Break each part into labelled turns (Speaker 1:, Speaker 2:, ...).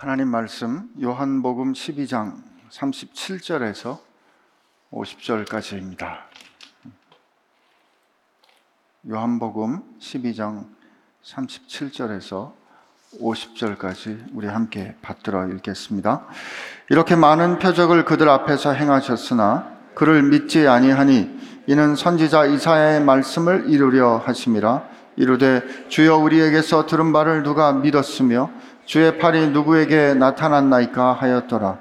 Speaker 1: 하나님 말씀 요한복음 12장 37절에서 50절까지입니다. 요한복음 12장 37절에서 50절까지 우리 함께 받들어 읽겠습니다. 이렇게 많은 표적을 그들 앞에서 행하셨으나 그를 믿지 아니하니 이는 선지자 이사야의 말씀을 이루려 하심이라 이르되 주여 우리에게서 들은 바를 누가 믿었으며 주의 팔이 누구에게 나타났나이까 하였더라.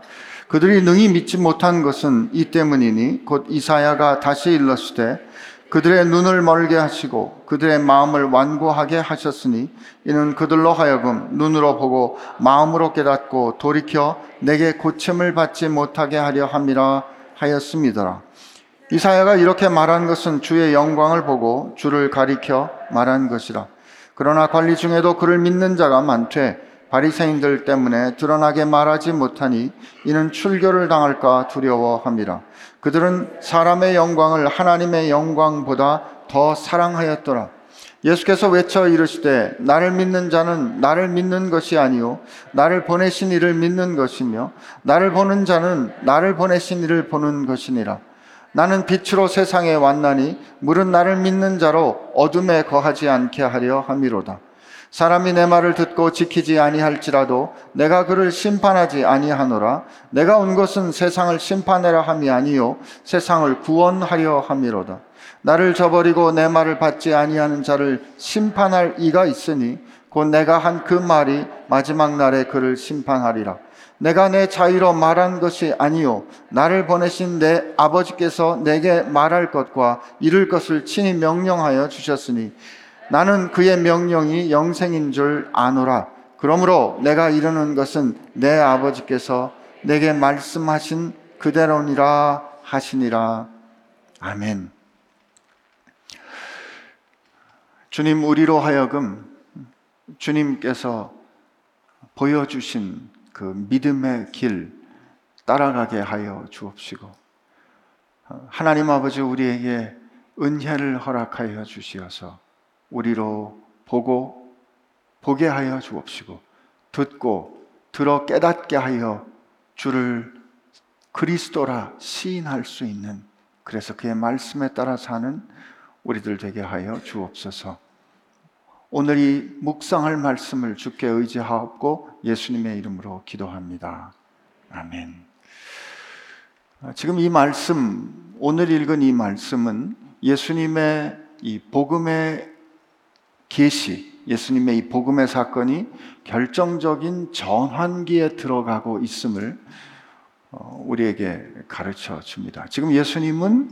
Speaker 1: 그들이 능히 믿지 못한 것은 이 때문이니 곧 이사야가 다시 일렀을 그들의 눈을 멀게 하시고 그들의 마음을 완고하게 하셨으니 이는 그들로 하여금 눈으로 보고 마음으로 깨닫고 돌이켜 내게 고침을 받지 못하게 하려 함이라 하였습니다. 이사야가 이렇게 말한 것은 주의 영광을 보고 주를 가리켜 말한 것이라. 그러나 관리 중에도 그를 믿는 자가 많되 바리새인들 때문에 드러나게 말하지 못하니 이는 출교를 당할까 두려워함이라. 그들은 사람의 영광을 하나님의 영광보다 더 사랑하였더라. 예수께서 외쳐 이르시되 나를 믿는 자는 나를 믿는 것이 아니요 나를 보내신 이를 믿는 것이며 나를 보는 자는 나를 보내신 이를 보는 것이니라. 나는 빛으로 세상에 왔나니 물은 나를 믿는 자로 어둠에 거하지 않게 하려 함이로다. 사람이 내 말을 듣고 지키지 아니할지라도 내가 그를 심판하지 아니하노라. 내가 온 것은 세상을 심판하라 함이 아니요 세상을 구원하려 함이로다. 나를 저버리고 내 말을 받지 아니하는 자를 심판할 이가 있으니 곧 내가 한 그 말이 마지막 날에 그를 심판하리라. 내가 내 자유로 말한 것이 아니요 나를 보내신 내 아버지께서 내게 말할 것과 이룰 것을 친히 명령하여 주셨으니 나는 그의 명령이 영생인 줄 아노라. 그러므로 내가 이르는 것은 내 아버지께서 내게 말씀하신 그대로니라 하시니라. 아멘. 주님, 우리로 하여금 주님께서 보여주신 그 믿음의 길 따라가게 하여 주옵시고, 하나님 아버지 우리에게 은혜를 허락하여 주시어서 우리로 보고 보게 하여 주옵시고 듣고 들어 깨닫게 하여 주를 그리스도라 시인할 수 있는 그래서 그의 말씀에 따라 사는 우리들 되게 하여 주옵소서. 오늘 이 묵상할 말씀을 주께 의지하옵고 예수님의 이름으로 기도합니다. 아멘. 지금 이 말씀, 오늘 읽은 이 말씀은 예수님의 이 복음의 계시, 예수님의 이 복음의 사건이 결정적인 전환기에 들어가고 있음을 어, 우리에게 가르쳐 줍니다. 지금 예수님은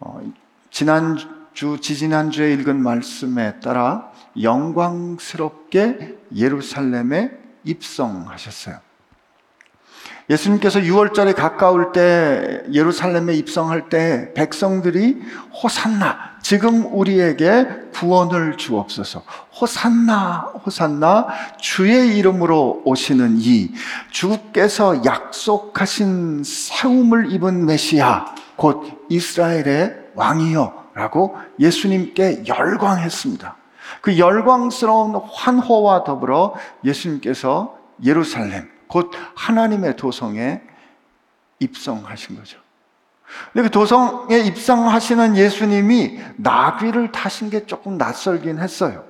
Speaker 1: 어, 지난주, 지지난주에 읽은 말씀에 따라 영광스럽게 예루살렘에 입성하셨어요. 예수님께서 6월절에 가까울 때 예루살렘에 입성할 때 백성들이 호산나 지금 우리에게 구원을 주옵소서. 호산나 호산나 주의 이름으로 오시는 이 주께서 약속하신 세움을 입은 메시아 곧 이스라엘의 왕이요라고 예수님께 열광했습니다. 그 열광스러운 환호와 더불어 예수님께서 예루살렘 곧 하나님의 도성에 입성하신 거죠. 근데 그 도성에 입성하시는 예수님이 나귀를 타신 게 조금 낯설긴 했어요.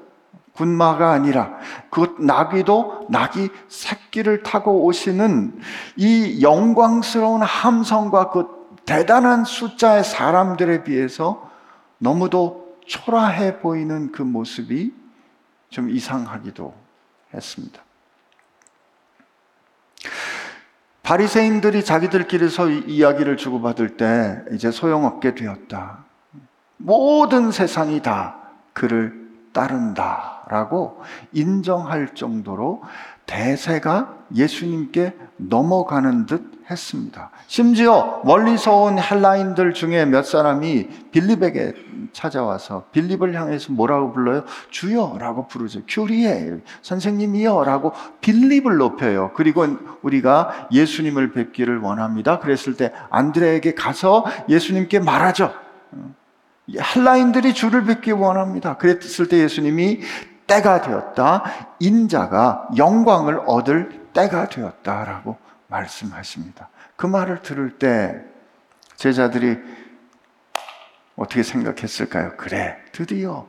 Speaker 1: 군마가 아니라 그 나귀도 나귀 새끼를 타고 오시는 이 영광스러운 함성과 그 대단한 숫자의 사람들에 비해서 너무도 초라해 보이는 그 모습이 좀 이상하기도 했습니다. 바리새인들이 자기들끼리서 이야기를 주고받을 때 이제 소용없게 되었다. 모든 세상이 다 그를 따른다라고 인정할 정도로 대세가 예수님께 넘어가는 듯 했습니다. 심지어 멀리서 온 헬라인들 중에 몇 사람이 빌립에게 찾아와서 빌립을 향해서 뭐라고 불러요? 주여라고 부르죠. 큐리에 선생님이여라고 빌립을 높여요. 그리고 우리가 예수님을 뵙기를 원합니다. 그랬을 때 안드레에게 가서 예수님께 말하죠. 헬라인들이 주를 뵙기 원합니다. 그랬을 때 예수님이 때가 되었다. 인자가 영광을 얻을 때가 되었다라고 말씀하십니다. 그 말을 들을 때 제자들이 어떻게 생각했을까요? 그래, 드디어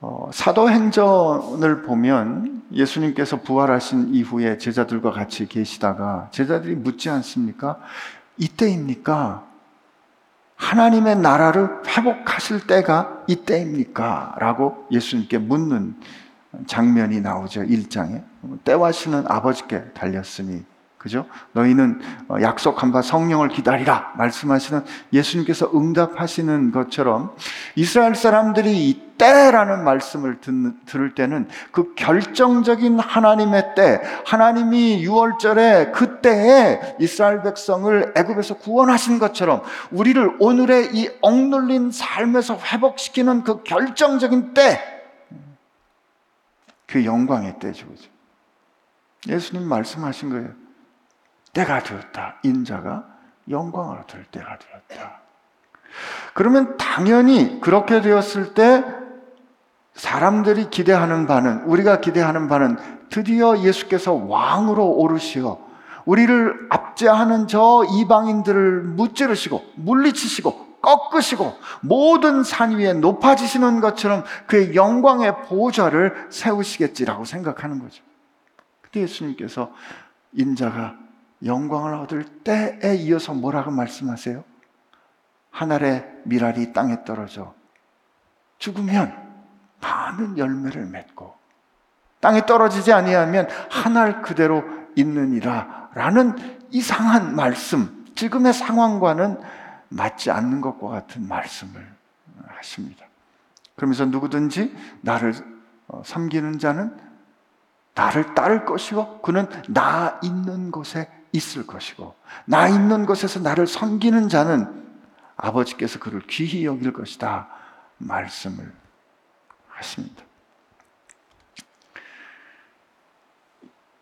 Speaker 1: 어, 사도행전을 보면 예수님께서 부활하신 이후에 제자들과 같이 계시다가 제자들이 묻지 않습니까? 이때입니까? 하나님의 나라를 회복하실 때가 이때입니까? 라고 예수님께 묻는 장면이 나오죠. 1장에. 때와 시는 아버지께 달렸으니 그죠? 너희는 어, 약속한 바 성령을 기다리라 말씀하시는 예수님께서 응답하시는 것처럼 이스라엘 사람들이 이 때라는 말씀을 듣는, 들을 때는 그 결정적인 하나님의 때, 하나님이 6월절에 그때에 이스라엘 백성을 애굽에서 구원하신 것처럼 우리를 오늘의 이 억눌린 삶에서 회복시키는 그 결정적인 때, 그 영광의 때죠. 예수님 말씀하신 거예요. 때가 되었다. 인자가 영광을 얻을 때가 되었다. 그러면 당연히 그렇게 되었을 때 사람들이 기대하는 바는 우리가 기대하는 바는 드디어 예수께서 왕으로 오르시어 우리를 압제하는 저 이방인들을 무찌르시고 물리치시고 꺾으시고 모든 산 위에 높아지시는 것처럼 그의 영광의 보좌를 세우시겠지라고 생각하는 거죠. 그때 예수님께서 인자가 영광을 얻을 때에 이어서 뭐라고 말씀하세요? 하늘의 미랄이 땅에 떨어져 죽으면 많은 열매를 맺고 땅에 떨어지지 아니하면 하늘 그대로 있느니라 라는 이상한 말씀 지금의 상황과는 맞지 않는 것과 같은 말씀을 하십니다. 그러면서 누구든지 나를 어, 섬기는 자는 나를 따를 것이고 그는 나 있는 곳에 있을 것이고 나 있는 곳에서 나를 섬기는 자는 아버지께서 그를 귀히 여길 것이다 말씀을 하십니다.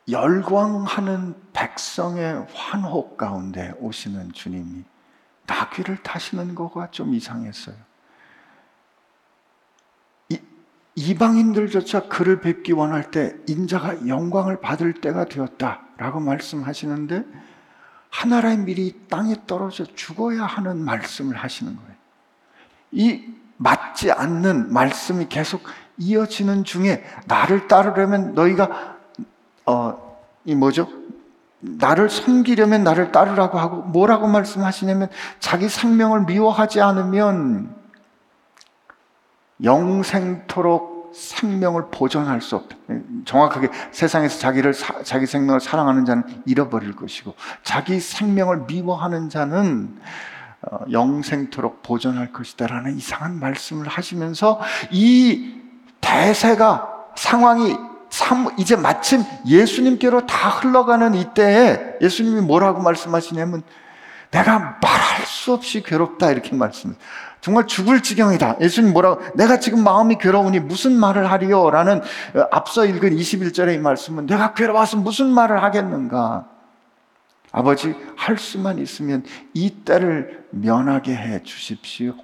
Speaker 1: 열광하는 백성의 환호 가운데 오시는 주님이 나귀를 타시는 거가 좀 이상했어요. 이방인들조차 그를 뵙기 원할 때 인자가 영광을 받을 때가 되었다라고 말씀하시는데 하나라의 밀이 땅에 떨어져 죽어야 하는 말씀을 하시는 거예요. 이 맞지 않는 말씀이 계속 이어지는 중에 나를 따르려면 너희가 어, 이 뭐죠? 나를 섬기려면 나를 따르라고 하고 뭐라고 말씀하시냐면 자기 생명을 미워하지 않으면 영생토록 생명을 보존할 수 없다. 정확하게 세상에서 자기를 자기 생명을 사랑하는 자는 잃어버릴 것이고 자기 생명을 미워하는 자는 어, 영생토록 보존할 것이다라는 이상한 말씀을 하시면서 이 대세가 상황이 이제 마침 예수님께로 다 흘러가는 이때에 예수님이 뭐라고 말씀하시냐면 내가 말할 수 없이 괴롭다 이렇게 말씀을 정말 죽을 지경이다. 예수님 뭐라고, 내가 지금 마음이 괴로우니 무슨 말을 하리요? 라는 어, 앞서 읽은 21절의 이 말씀은 내가 괴로워서 무슨 말을 하겠는가? 아버지, 할 수만 있으면 이 때를 면하게 해 주십시오.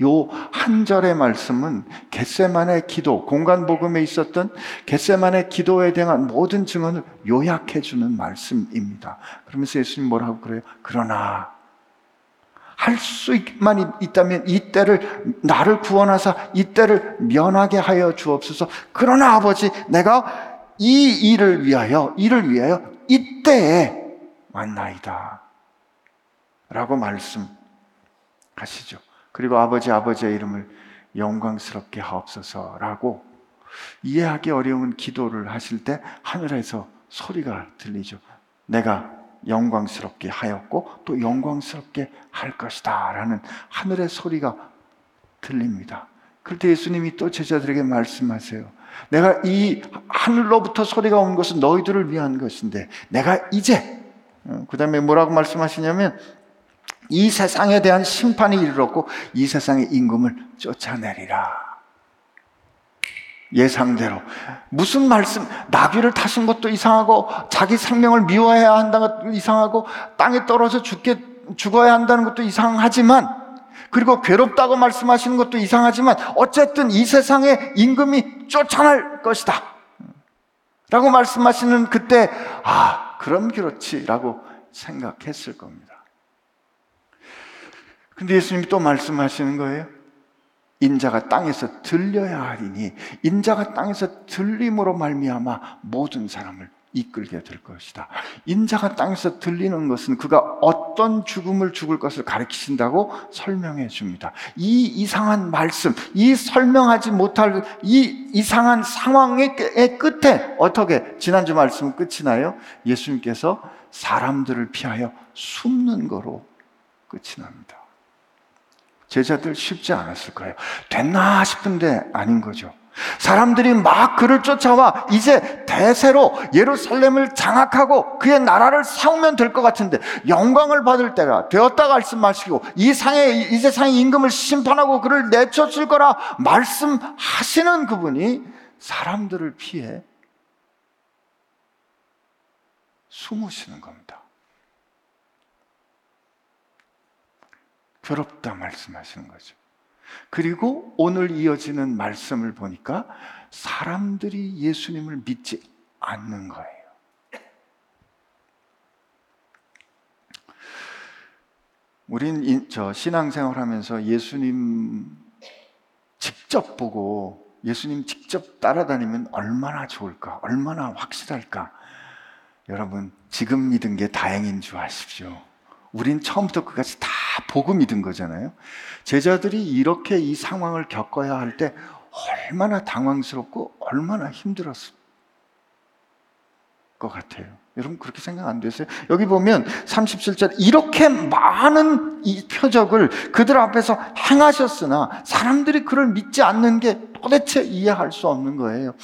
Speaker 1: 요 한 절의 말씀은 겟세만의 기도, 공간 복음에 있었던 겟세만의 기도에 대한 모든 증언을 요약해 주는 말씀입니다. 그러면서 예수님 뭐라고 그래요? 그러나 할 수만 있다면 이 때를 나를 구원하사 이 때를 면하게 하여 주옵소서. 그러나 아버지 내가 이 일을 위하여 이를 위하여 이 때에 만나이다. 라고 말씀하시죠. 그리고 아버지 아버지의 이름을 영광스럽게 하옵소서라고 이해하기 어려운 기도를 하실 때 하늘에서 소리가 들리죠. 내가 영광스럽게 하였고 또 영광스럽게 할 것이다 라는 하늘의 소리가 들립니다. 그때 예수님이 또 제자들에게 말씀하세요. 내가 이 하늘로부터 소리가 온 것은 너희들을 위한 것인데 내가 이제 어, 그 다음에 뭐라고 말씀하시냐면 이 세상에 대한 심판이 이르렀고 이 세상의 임금을 쫓아내리라. 예상대로 무슨 말씀 나귀를 타신 것도 이상하고 자기 생명을 미워해야 한다는 것도 이상하고 땅에 떨어져 죽게 죽어야 한다는 것도 이상하지만 그리고 괴롭다고 말씀하시는 것도 이상하지만 어쨌든 이 세상의 임금이 쫓아날 것이다. 라고 말씀하시는 그때, 아, 그럼 그렇지. 라고 생각했을 겁니다. 근데 예수님이 또 말씀하시는 거예요. 인자가 땅에서 들려야 하리니 인자가 땅에서 들림으로 말미암아 모든 사람을 이끌게 될 것이다. 인자가 땅에서 들리는 것은 그가 어떤 죽음을 죽을 것을 가르치신다고 설명해 줍니다. 이 이상한 말씀, 이 설명하지 못할 이 이상한 상황의 끝에 어떻게 지난주 말씀 끝이 나요? 예수님께서 사람들을 피하여 숨는 거로 끝이 납니다. 제자들 쉽지 않았을 거예요. 됐나 싶은데 아닌 거죠. 사람들이 막 그를 쫓아와 이제 대세로 예루살렘을 장악하고 그의 나라를 세우면 될 것 같은데 영광을 받을 때가 되었다 말씀하시고 이 상의 이제 상의 임금을 심판하고 그를 내쫓을 거라 말씀하시는 그분이 사람들을 피해 숨으시는 겁니다. 괴롭다 말씀하시는 거죠. 그리고 오늘 이어지는 말씀을 보니까 사람들이 예수님을 믿지 않는 거예요. 우린 저 신앙생활 하면서 예수님 직접 보고 예수님 직접 따라다니면 얼마나 좋을까? 얼마나 확실할까? 여러분, 지금 믿은 게 다행인 줄 아십시오. 우린 처음부터 끝까지 다 보고 믿은 거잖아요. 제자들이 이렇게 이 상황을 겪어야 할 때 얼마나 당황스럽고 얼마나 힘들었을 것 같아요. 여러분 그렇게 생각 안 되세요? 여기 보면 37절 이렇게 많은 이 표적을 그들 앞에서 행하셨으나 사람들이 그를 믿지 않는 게 도대체 이해할 수 없는 거예요.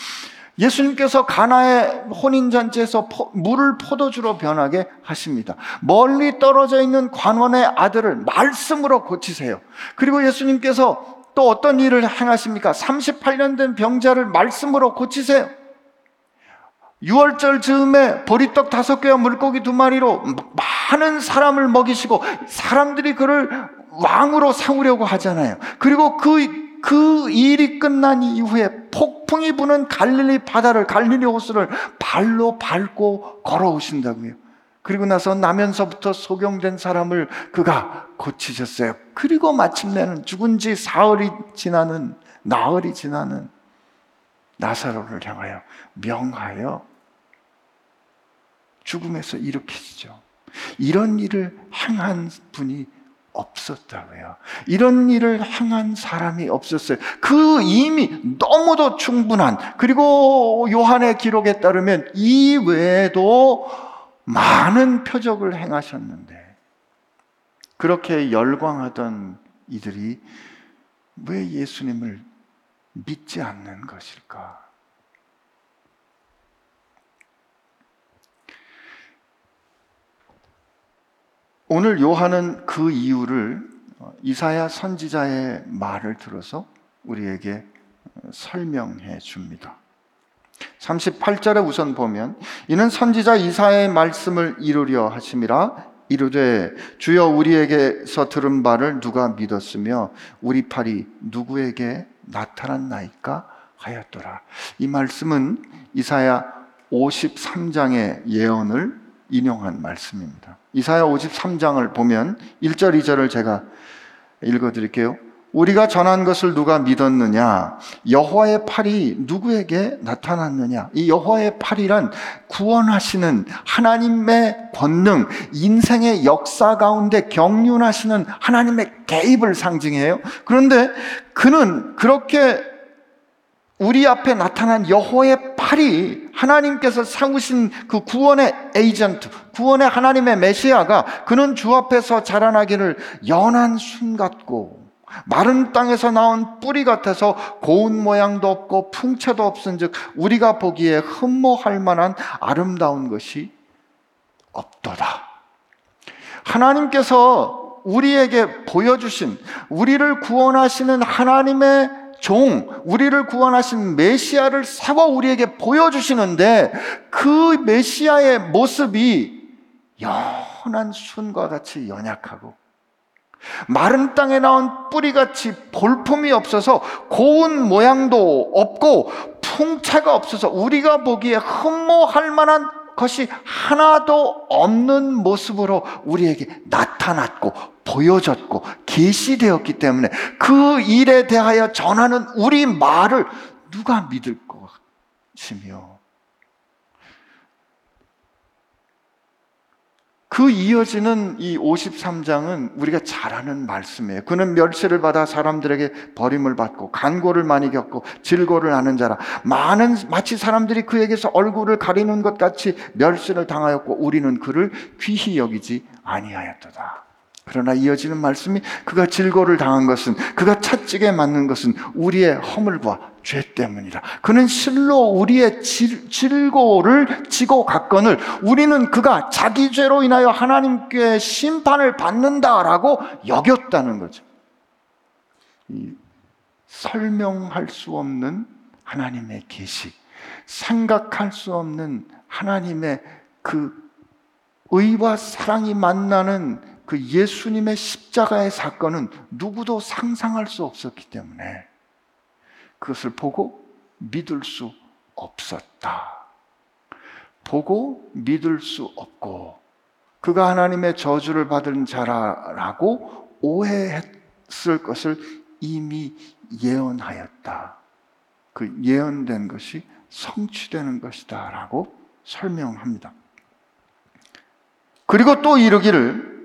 Speaker 1: 예수님께서 가나의 혼인잔치에서 물을 포도주로 변하게 하십니다. 멀리 떨어져 있는 관원의 아들을 말씀으로 고치세요. 그리고 예수님께서 또 어떤 일을 행하십니까? 38년 된 병자를 말씀으로 고치세요. 6월절 즈음에 보리떡 다섯 개와 물고기 두 마리로 많은 사람을 먹이시고 사람들이 그를 왕으로 세우려고 하잖아요. 그리고 그 그 일이 끝난 이후에 폭풍이 부는 갈릴리 바다를 갈릴리 호수를 발로 밟고 걸어오신다고요. 그리고 나서 나면서부터 소경된 사람을 그가 고치셨어요. 그리고 마침내는 죽은 지 사흘이 지나는 나흘이 지나는 나사로를 향하여 명하여 죽음에서 일으키시죠. 이런 일을 행한 분이 없었다고요. 이런 일을 행한 사람이 없었어요. 그 이미 너무도 충분한, 그리고 요한의 기록에 따르면 이 외에도 많은 표적을 행하셨는데, 그렇게 열광하던 이들이 왜 예수님을 믿지 않는 것일까? 오늘 요한은 그 이유를 이사야 선지자의 말을 들어서 우리에게 설명해 줍니다. 38절에 우선 보면 이는 선지자 이사의 말씀을 이루려 하심이라 이르되 주여 우리에게서 들은 바를 누가 믿었으며 우리 팔이 누구에게 나타났나이까 하였더라. 이 말씀은 이사야 53장의 예언을 인용한 말씀입니다. 이사야 53장을 보면 1절, 2절을 제가 읽어 드릴게요. 우리가 전한 것을 누가 믿었느냐? 여호와의 팔이 누구에게 나타났느냐? 이 여호와의 팔이란 구원하시는 하나님의 권능, 인생의 역사 가운데 경륜하시는 하나님의 개입을 상징해요. 그런데 그는 그렇게 우리 앞에 나타난 여호의 팔이 하나님께서 세우신 그 구원의 에이전트, 구원의 하나님의 메시아가 그는 주 앞에서 자라나기를 연한 순 같고 마른 땅에서 나온 뿌리 같아서 고운 모양도 없고 풍채도 없은즉 우리가 보기에 흠모할 만한 아름다운 것이 없도다. 하나님께서 우리에게 보여주신 우리를 구원하시는 하나님의 종, 우리를 구원하신 메시아를 세워 우리에게 보여주시는데 그 메시아의 모습이 연한 순과 같이 연약하고 마른 땅에 나온 뿌리같이 볼품이 없어서 고운 모양도 없고 풍채가 없어서 우리가 보기에 흠모할 만한 것이 하나도 없는 모습으로 우리에게 나타났고 보여졌고 계시되었기 때문에 그 일에 대하여 전하는 우리 말을 누가 믿을 것이며 그 이어지는 이 53장은 우리가 잘 아는 말씀이에요. 그는 멸시를 받아 사람들에게 버림을 받고 간고를 많이 겪고 질고를 하는 자라. 많은 마치 사람들이 그에게서 얼굴을 가리는 것 같이 멸시를 당하였고 우리는 그를 귀히 여기지 아니하였도다. 그러나 이어지는 말씀이 그가 질고를 당한 것은 그가 채찍에 맞는 것은 우리의 허물과 죄 때문이라. 그는 실로 우리의 질, 질고를 지고 갔건을 우리는 그가 자기 죄로 인하여 하나님께 심판을 받는다라고 여겼다는 거죠. 설명할 수 없는 하나님의 계시, 생각할 수 없는 하나님의 그 의와 사랑이 만나는 그 예수님의 십자가의 사건은 누구도 상상할 수 없었기 때문에 그것을 보고 믿을 수 없었다. 보고 믿을 수 없고 그가 하나님의 저주를 받은 자라라고 오해했을 것을 이미 예언하였다. 그 예언된 것이 성취되는 것이다라고 설명합니다. 그리고 또 이르기를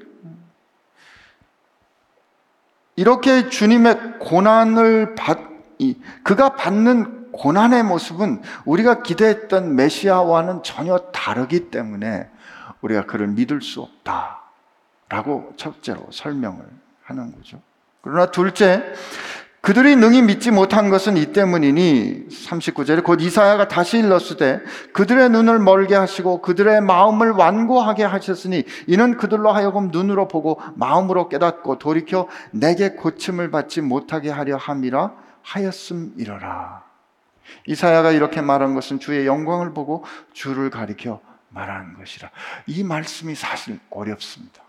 Speaker 1: 이렇게 주님의 고난을 받, 그가 받는 고난의 모습은 우리가 기대했던 메시아와는 전혀 다르기 때문에 우리가 그를 믿을 수 없다. 라고 첫째로 설명을 하는 거죠. 그러나 둘째, 그들이 능히 믿지 못한 것은 이 때문이니 39절에 곧 이사야가 다시 일렀을 때 그들의 눈을 멀게 하시고 그들의 마음을 완고하게 하셨으니 이는 그들로 하여금 눈으로 보고 마음으로 깨닫고 돌이켜 내게 고침을 받지 못하게 하려 함이라 하였음이러라. 이사야가 이렇게 말한 것은 주의 영광을 보고 주를 가리켜 말하는 것이라. 이 말씀이 사실 어렵습니다.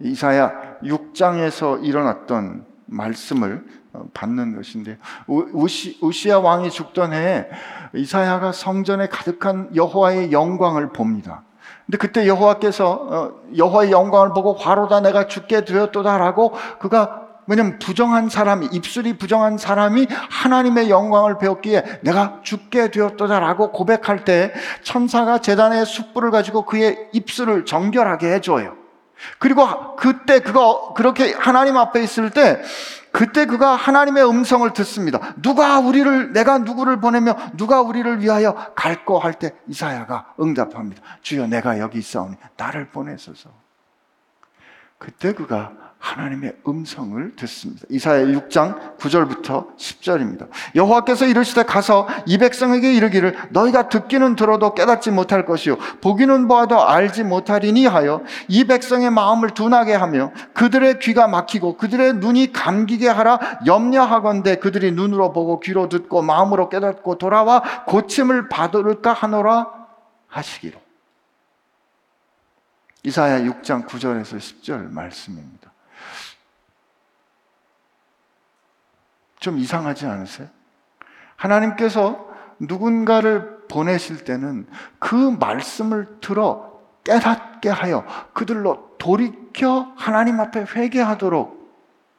Speaker 1: 이사야 6장에서 일어났던 말씀을 어, 받는 것인데 우시, 우시 아 왕이 죽던 해에 이사야가 성전에 가득한 여호와의 영광을 봅니다. 근데 그때 여호와께서 어, 여호와의 영광을 보고 화로다 내가 죽게 되었도다라고 그가 왜냐면 부정한 사람이 입술이 부정한 사람이 하나님의 영광을 배웠기에 내가 죽게 되었도다라고 고백할 때 천사가 재단의 숯불을 가지고 그의 입술을 정결하게 해줘요. 그리고 그때 그거 그렇게 하나님 앞에 있을 때 그때 그가 하나님의 음성을 듣습니다. 누가 우리를 내가 누구를 보내며 누가 우리를 위하여 갈거 할 때 이사야가 응답합니다. 주여 내가 여기 있사오니 나를 보내소서. 그때 그가 하나님의 음성을 듣습니다. 이사야 6장 9절부터 10절입니다. 여호와께서 이르시되 가서 이 백성에게 이르기를 너희가 듣기는 들어도 깨닫지 못할 것이요 보기는 보아도 알지 못하리니 하여 이 백성의 마음을 둔하게 하며 그들의 귀가 막히고 그들의 눈이 감기게 하라 염려하건대 그들이 눈으로 보고 귀로 듣고 마음으로 깨닫고 돌아와 고침을 받을까 하노라 하시기로. 이사야 6장 9절에서 10절 말씀입니다. 좀 이상하지 않으세요? 하나님께서 누군가를 보내실 때는 그 말씀을 들어 깨닫게 하여 그들로 돌이켜 하나님 앞에 회개하도록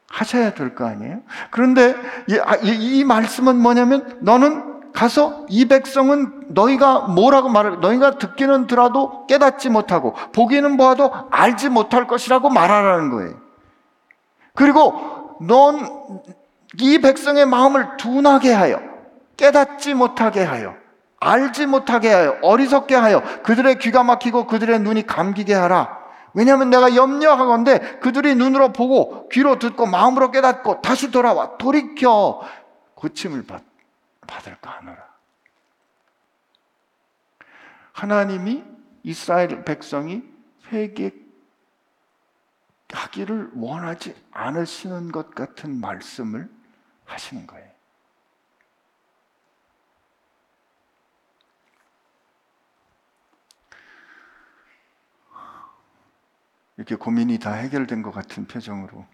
Speaker 1: 하셔야 될 거 아니에요? 그런데 이, 아, 이, 이 말씀은 뭐냐면 너는 가서 이 백성은 너희가 뭐라고 말을 너희가 듣기는 들어도 깨닫지 못하고 보기는 보아도 알지 못할 것이라고 말하라는 거예요. 그리고 넌 이 백성의 마음을 둔하게 하여 깨닫지 못하게 하여 알지 못하게 하여 어리석게 하여 그들의 귀가 막히고 그들의 눈이 감기게 하라. 왜냐하면 내가 염려하건대 그들이 눈으로 보고 귀로 듣고 마음으로 깨닫고 다시 돌아와 돌이켜 고침을 받, 받을까 하노라. 하나님이 이스라엘 백성이 회개하기를 원하지 않으시는 것 같은 말씀을 하시는 거예요. 이렇게 고민이 다 해결된 것 같은 표정으로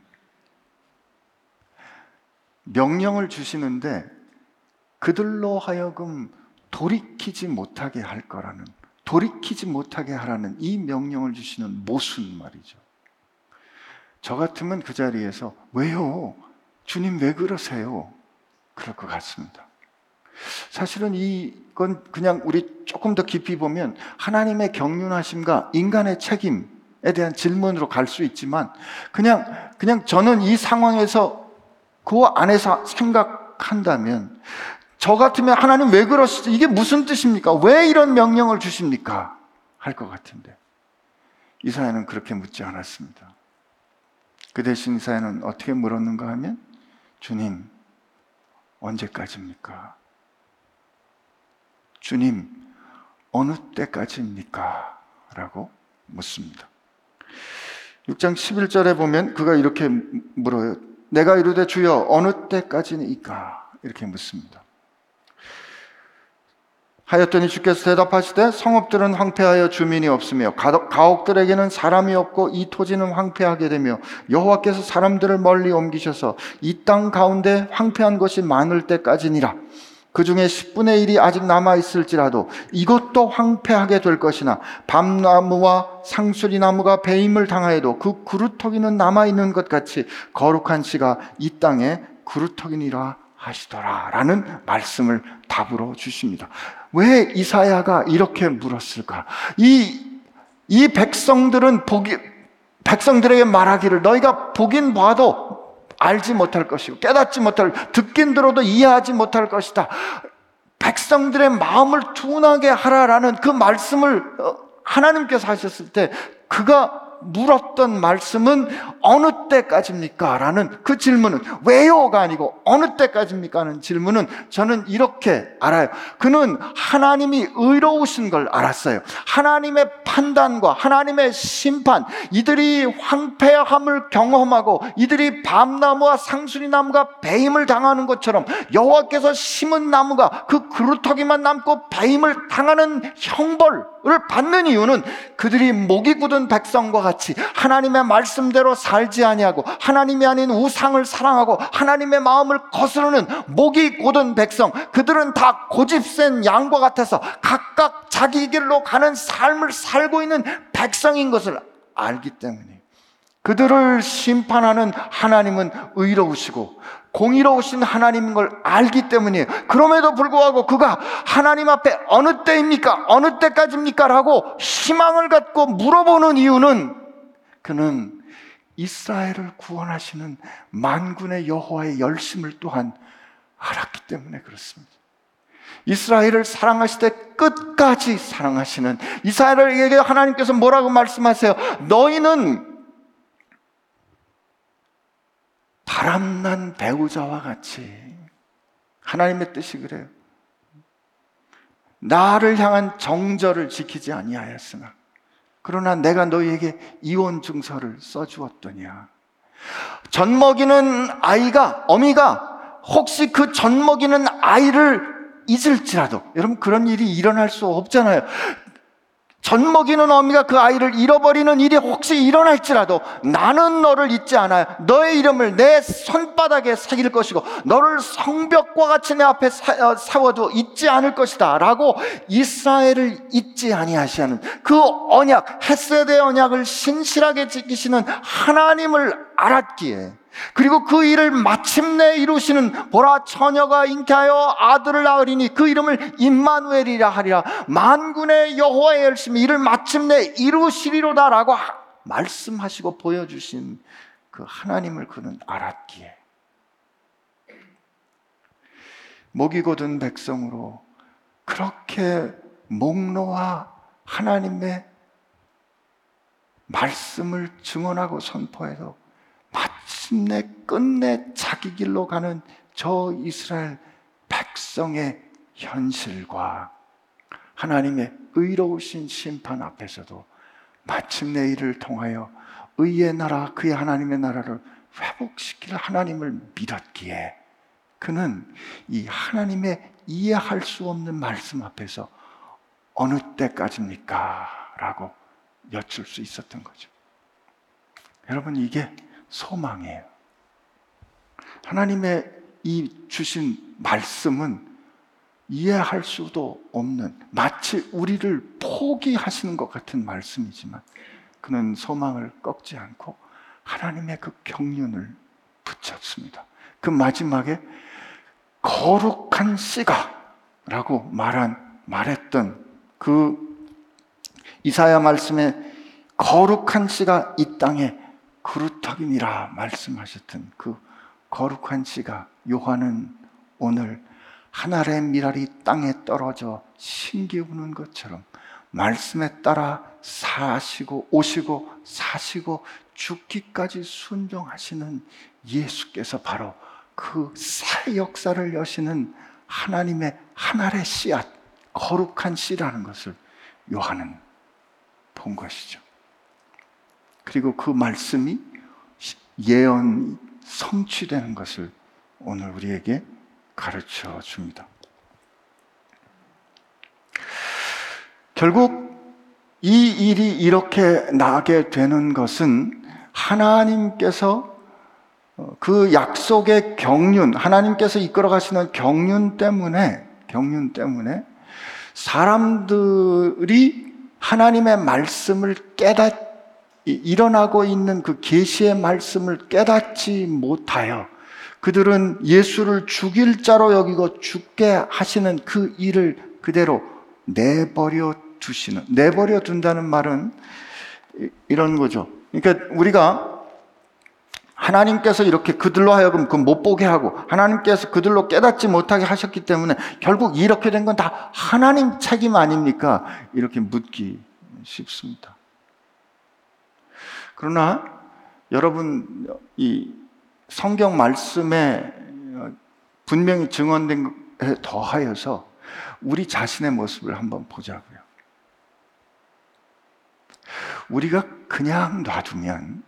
Speaker 1: 명령을 주시는데 그들로 하여금 돌이키지 못하게 할 거라는 돌이키지 못하게 하라는 이 명령을 주시는 모순 말이죠. 저 같으면 그 자리에서 왜요? 주님 왜 그러세요? 그럴 것 같습니다. 사실은 이건 그냥 우리 조금 더 깊이 보면 하나님의 경륜하심과 인간의 책임에 대한 질문으로 갈 수 있지만 그냥 그냥 저는 이 상황에서 그 안에서 생각한다면 저 같으면 하나님 왜 그러시죠? 이게 무슨 뜻입니까? 왜 이런 명령을 주십니까? 할 것 같은데 이사야는 그렇게 묻지 않았습니다. 그 대신 이사야는 어떻게 물었는가 하면 주님 언제까지입니까? 주님 어느 때까지입니까? 라고 묻습니다. 6장 11절에 보면 그가 이렇게 물어요. 내가 이르되 주여 어느 때까지니까? 이렇게 묻습니다. 하였더니 주께서 대답하시되 성읍들은 황폐하여 주민이 없으며 가옥들에게는 사람이 없고 이 토지는 황폐하게 되며 여호와께서 사람들을 멀리 옮기셔서 이 땅 가운데 황폐한 것이 많을 때까지니라 그 중에 10분의 1이 아직 남아 있을지라도 이것도 황폐하게 될 것이나 밤나무와 상수리 나무가 배임을 당하여도 그 그루터기는 남아 있는 것 같이 거룩한 씨가 이 땅에 그루터기니라 하시더라라는 말씀을 답으로 주십니다. 왜 이사야가 이렇게 물었을까? 이, 이 백성들은 보기, 백성들에게 말하기를 너희가 보긴 봐도 알지 못할 것이고 깨닫지 못할, 듣긴 들어도 이해하지 못할 것이다. 백성들의 마음을 둔하게 하라라는 그 말씀을 어, 하나님께서 하셨을 때 그가 물었던 말씀은 어느 때까지입니까? 라는 그 질문은 왜요가 아니고 어느 때까지입니까? 하는 질문은 저는 이렇게 알아요. 그는 하나님이 의로우신 걸 알았어요. 하나님의 판단과 하나님의 심판, 이들이 황폐함을 경험하고 이들이 밤나무와 상수리나무가 배임을 당하는 것처럼 여호와께서 심은 나무가 그 그루터기만 남고 배임을 당하는 형벌, 을 받는 이유는 그들이 목이 굳은 백성과 같이 하나님의 말씀대로 살지 아니하고 하나님이 아닌 우상을 사랑하고 하나님의 마음을 거스르는 목이 굳은 백성 그들은 다 고집센 양과 같아서 각각 자기 길로 가는 삶을 살고 있는 백성인 것을 알기 때문에 그들을 심판하는 하나님은 의로우시고 공의로우신 하나님인 걸 알기 때문이에요. 그럼에도 불구하고 그가 하나님 앞에 어느 때입니까? 어느 때까지입니까? 라고 희망을 갖고 물어보는 이유는 그는 이스라엘을 구원하시는 만군의 여호와의 열심을 또한 알았기 때문에 그렇습니다. 이스라엘을 사랑하실 때 끝까지 사랑하시는 이스라엘에게 하나님께서 뭐라고 말씀하세요? 너희는 바람난 배우자와 같이 하나님의 뜻이 그래요. 나를 향한 정절을 지키지 아니하였으나 그러나 내가 너희에게 이혼 증서를 써주었더냐. 젖 먹이는 아이가 어미가 혹시 그 젖 먹이는 아이를 잊을지라도 여러분 그런 일이 일어날 수 없잖아요. 젖 먹이는 어미가 그 아이를 잃어버리는 일이 혹시 일어날지라도 나는 너를 잊지 않아요. 너의 이름을 내 손바닥에 새길 것이고 너를 성벽과 같이 내 앞에 어, 세워도 잊지 않을 것이다. 라고 이스라엘을 잊지 아니하시는 그 언약, 헤세드의 언약을 신실하게 지키시는 하나님을 알았기에. 그리고 그 일을 마침내 이루시는 보라 처녀가 잉태하여 아들을 낳으리니 그 이름을 임마누엘이라 하리라. 만군의 여호와의 열심히 이를 마침내 이루시리로다라고 말씀하시고 보여주신 그 하나님을 그는 알았기에. 목이 곧은 백성으로 그렇게 목노와 하나님의 말씀을 증언하고 선포해도 마침내 끝내 자기 길로 가는 저 이스라엘 백성의 현실과 하나님의 의로우신 심판 앞에서도 마침내 이를 통하여 의의 나라, 그의 하나님의 나라를 회복시킬 하나님을 믿었기에 그는 이 하나님의 이해할 수 없는 말씀 앞에서 어느 때까지입니까? 라고 여쭐 수 있었던 거죠. 여러분, 이게 소망이에요. 하나님의 이 주신 말씀은 이해할 수도 없는 마치 우리를 포기하시는 것 같은 말씀이지만 그는 소망을 꺾지 않고 하나님의 그 경륜을 붙잡습니다. 그 마지막에 거룩한 씨가라고 말한 말했던 그 이사야 말씀에 거룩한 씨가 이 땅에 그루터기니라 말씀하셨던 그 거룩한 씨가 요한은 오늘 하늘의 미랄이 땅에 떨어져 신기우는 것처럼 말씀에 따라 사시고 오시고 사시고 죽기까지 순종하시는 예수께서 바로 그 새 역사를 여시는 하나님의 하늘의 씨앗, 거룩한 씨라는 것을 요한은 본 것이죠. 그리고 그 말씀이 예언 성취되는 것을 오늘 우리에게 가르쳐 줍니다. 결국 이 일이 이렇게 나게 되는 것은 하나님께서 어, 그 약속의 경륜, 하나님께서 이끌어 가시는 경륜 때문에, 경륜 때문에 사람들이 하나님의 말씀을 깨닫, 일어나고 있는 그 계시의 말씀을 깨닫지 못하여 그들은 예수를 죽일 자로 여기고 죽게 하시는 그 일을 그대로 내버려 두시는, 내버려 둔다는 말은 이런 거죠. 그러니까 우리가 하나님께서 이렇게 그들로 하여금 그 못 보게 하고 하나님께서 그들로 깨닫지 못하게 하셨기 때문에 결국 이렇게 된 건 다 하나님 책임 아닙니까? 이렇게 묻기 쉽습니다. 그러나 여러분 이 성경 말씀에 분명히 증언된 것에 더하여서 우리 자신의 모습을 한번 보자고요. 우리가 그냥 놔두면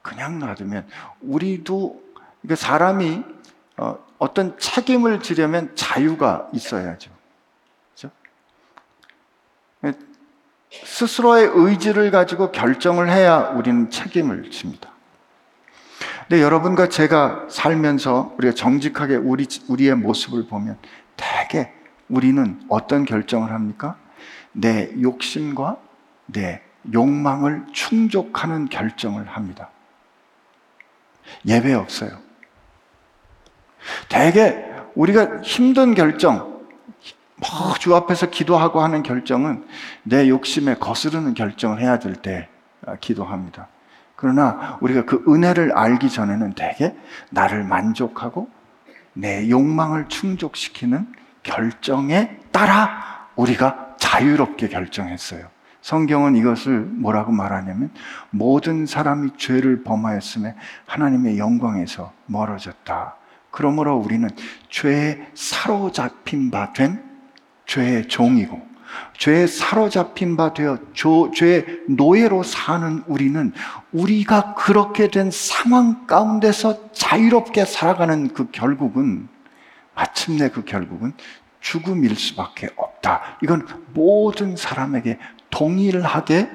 Speaker 1: 그냥 놔두면 우리도 그러니까 사람이 어, 어떤 책임을 지려면 자유가 있어야죠. 스스로의 의지를 가지고 결정을 해야 우리는 책임을 집니다. 근데 여러분과 제가 살면서 우리가 정직하게 우리, 우리의 모습을 보면 대개 우리는 어떤 결정을 합니까? 내 욕심과 내 욕망을 충족하는 결정을 합니다. 예배 없어요. 대개 우리가 힘든 결정, 뭐주 앞에서 기도하고 하는 결정은 내 욕심에 거스르는 결정을 해야 될때 아, 기도합니다. 그러나 우리가 그 은혜를 알기 전에는 대개 나를 만족하고 내 욕망을 충족시키는 결정에 따라 우리가 자유롭게 결정했어요. 성경은 이것을 뭐라고 말하냐면 모든 사람이 죄를 범하였음에 하나님의 영광에서 멀어졌다. 그러므로 우리는 죄에 사로잡힌 바 된 죄의 종이고 죄에 사로잡힌 바 되어 죄의 노예로 사는 우리는 우리가 그렇게 된 상황 가운데서 자유롭게 살아가는 그 결국은 마침내 그 결국은 죽음일 수밖에 없다. 이건 모든 사람에게 동일하게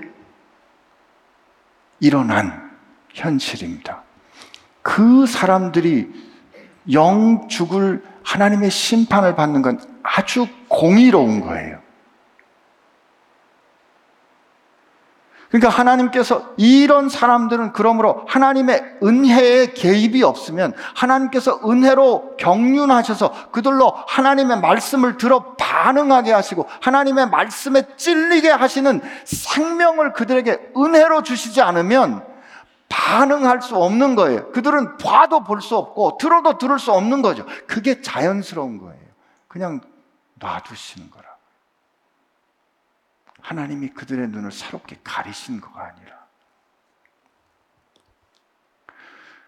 Speaker 1: 일어난 현실입니다. 그 사람들이 영 죽을 하나님의 심판을 받는 건 아주 공의로운 거예요. 그러니까 하나님께서 이런 사람들은 그러므로 하나님의 은혜의 개입이 없으면 하나님께서 은혜로 경륜하셔서 그들로 하나님의 말씀을 들어 반응하게 하시고 하나님의 말씀에 찔리게 하시는 생명을 그들에게 은혜로 주시지 않으면 반응할 수 없는 거예요. 그들은 봐도 볼 수 없고 들어도 들을 수 없는 거죠. 그게 자연스러운 거예요. 그냥 놔두시는 거라. 하나님이 그들의 눈을 새롭게 가리신 거가 아니라.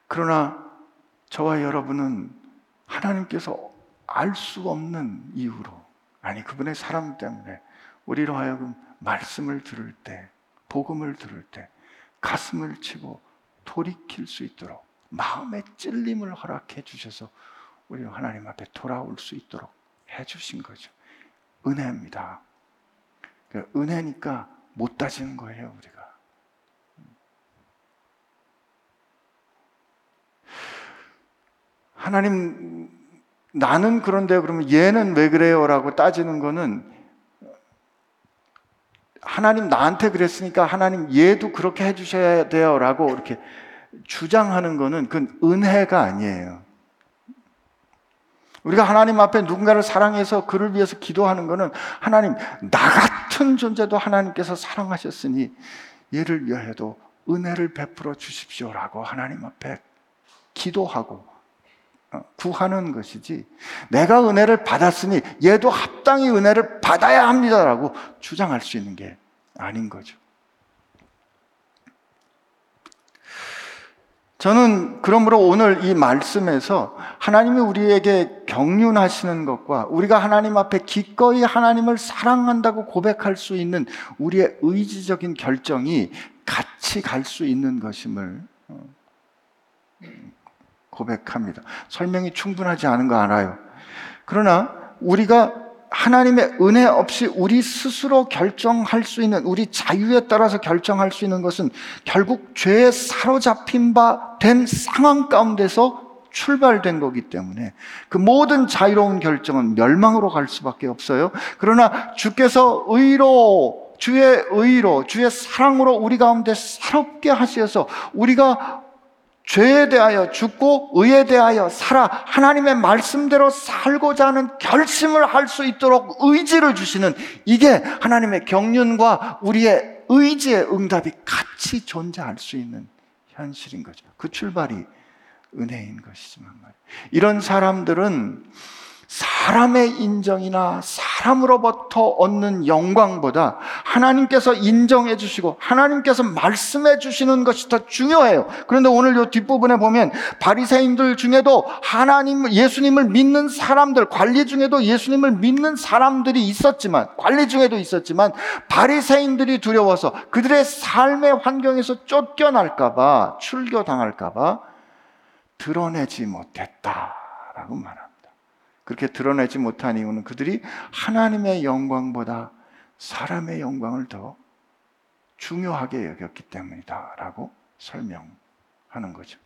Speaker 1: 그러나 저와 여러분은 하나님께서 알 수 없는 이유로, 아니, 그분의 사랑 때문에 우리로 하여금 말씀을 들을 때, 복음을 들을 때, 가슴을 치고 돌이킬 수 있도록 마음의 찔림을 허락해 주셔서 우리 하나님 앞에 돌아올 수 있도록 해주신 거죠. 은혜입니다. 그 은혜니까 못 따지는 거예요, 우리가. 하나님, 나는 그런데 그러면 얘는 왜 그래요? 라고 따지는 거는 하나님 나한테 그랬으니까 하나님 얘도 그렇게 해주셔야 돼요. 라고 이렇게 주장하는 거는 그건 은혜가 아니에요. 우리가 하나님 앞에 누군가를 사랑해서 그를 위해서 기도하는 것은 하나님 나 같은 존재도 하나님께서 사랑하셨으니 얘를 위하여도 은혜를 베풀어 주십시오라고 하나님 앞에 기도하고 어, 구하는 것이지 내가 은혜를 받았으니 얘도 합당히 은혜를 받아야 합니다라고 주장할 수 있는 게 아닌 거죠. 저는 그러므로 오늘 이 말씀에서 하나님이 우리에게 경륜하시는 것과 우리가 하나님 앞에 기꺼이 하나님을 사랑한다고 고백할 수 있는 우리의 의지적인 결정이 같이 갈 수 있는 것임을 어, 고백합니다. 설명이 충분하지 않은 거 알아요. 그러나 우리가 하나님의 은혜 없이 우리 스스로 결정할 수 있는 우리 자유에 따라서 결정할 수 있는 것은 결국 죄에 사로잡힌 바 된 상황 가운데서 출발된 거기 때문에 그 모든 자유로운 결정은 멸망으로 갈 수밖에 없어요. 그러나 주께서 의로 주의 의로 주의 사랑으로 우리 가운데 새롭게 하셔서 우리가 죄에 대하여 죽고 의에 대하여 살아 하나님의 말씀대로 살고자 하는 결심을 할 수 있도록 의지를 주시는 이게 하나님의 경륜과 우리의 의지의 응답이 같이 존재할 수 있는 현실인 거죠. 그 출발이 은혜인 것이지만 말이에요. 이런 사람들은 사람의 인정이나 사람으로부터 얻는 영광보다 하나님께서 인정해 주시고 하나님께서 말씀해 주시는 것이 더 중요해요. 그런데 오늘 이 뒷부분에 보면 바리새인들 중에도 하나님 예수님을 믿는 사람들 관리 중에도 예수님을 믿는 사람들이 있었지만 관리 중에도 있었지만 바리새인들이 두려워서 그들의 삶의 환경에서 쫓겨날까 봐 출교당할까 봐 드러내지 못했다라고 말합니다. 그렇게 드러내지 못한 이유는 그들이 하나님의 영광보다 사람의 영광을 더 중요하게 여겼기 때문이다. 라고 설명하는 거죠.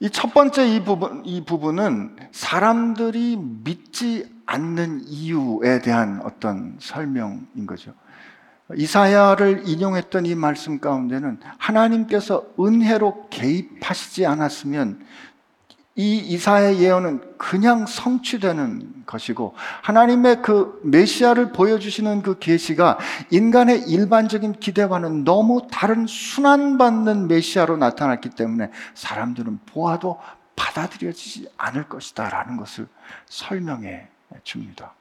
Speaker 1: 이 첫 번째 이 부분, 이 부분은 사람들이 믿지 않는 이유에 대한 어떤 설명인 거죠. 이사야를 인용했던 이 말씀 가운데는 하나님께서 은혜로 개입하시지 않았으면 이 이사의 예언은 그냥 성취되는 것이고 하나님의 그 메시아를 보여주시는 그 계시가 인간의 일반적인 기대와는 너무 다른 순환받는 메시아로 나타났기 때문에 사람들은 보아도 받아들여지지 않을 것이다라는 것을 설명해 줍니다.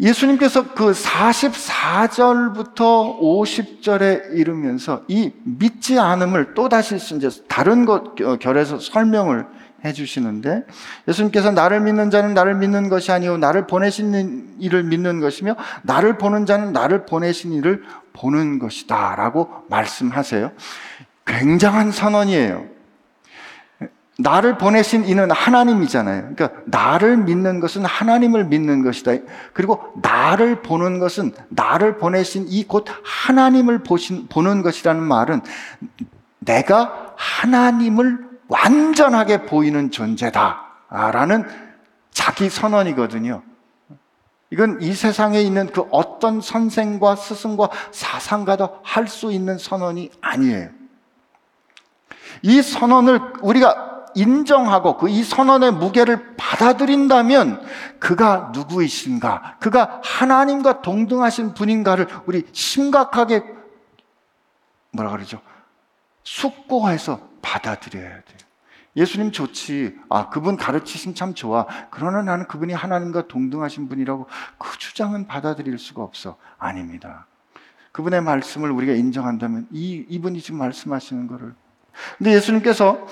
Speaker 1: 예수님께서 그 44절부터 50절에 이르면서 이 믿지 않음을 또다시 이제 다른 것 어, 결에서 설명을 해 주시는데 예수님께서 나를 믿는 자는 나를 믿는 것이 아니요 나를 보내신 이를 믿는 것이며 나를 보는 자는 나를 보내신 이를 보는 것이다 라고 말씀하세요. 굉장한 선언이에요. 나를 보내신 이는 하나님이잖아요. 그러니까 나를 믿는 것은 하나님을 믿는 것이다. 그리고 나를 보는 것은 나를 보내신 이 곧 하나님을 보신, 보는 것이라는 말은 내가 하나님을 완전하게 보이는 존재다. 라는 자기 선언이거든요. 이건 이 세상에 있는 그 어떤 선생과 스승과 사상가도 할 수 있는 선언이 아니에요. 이 선언을 우리가 인정하고 그 이 선언의 무게를 받아들인다면 그가 누구이신가, 그가 하나님과 동등하신 분인가를 우리 심각하게 뭐라 그러죠? 숙고해서 받아들여야 돼요. 예수님 좋지. 아, 그분 가르치심 참 좋아. 그러나 나는 그분이 하나님과 동등하신 분이라고 그 주장은 받아들일 수가 없어. 아닙니다. 그분의 말씀을 우리가 인정한다면 이, 이분이 지금 말씀하시는 거를 근데 예수님께서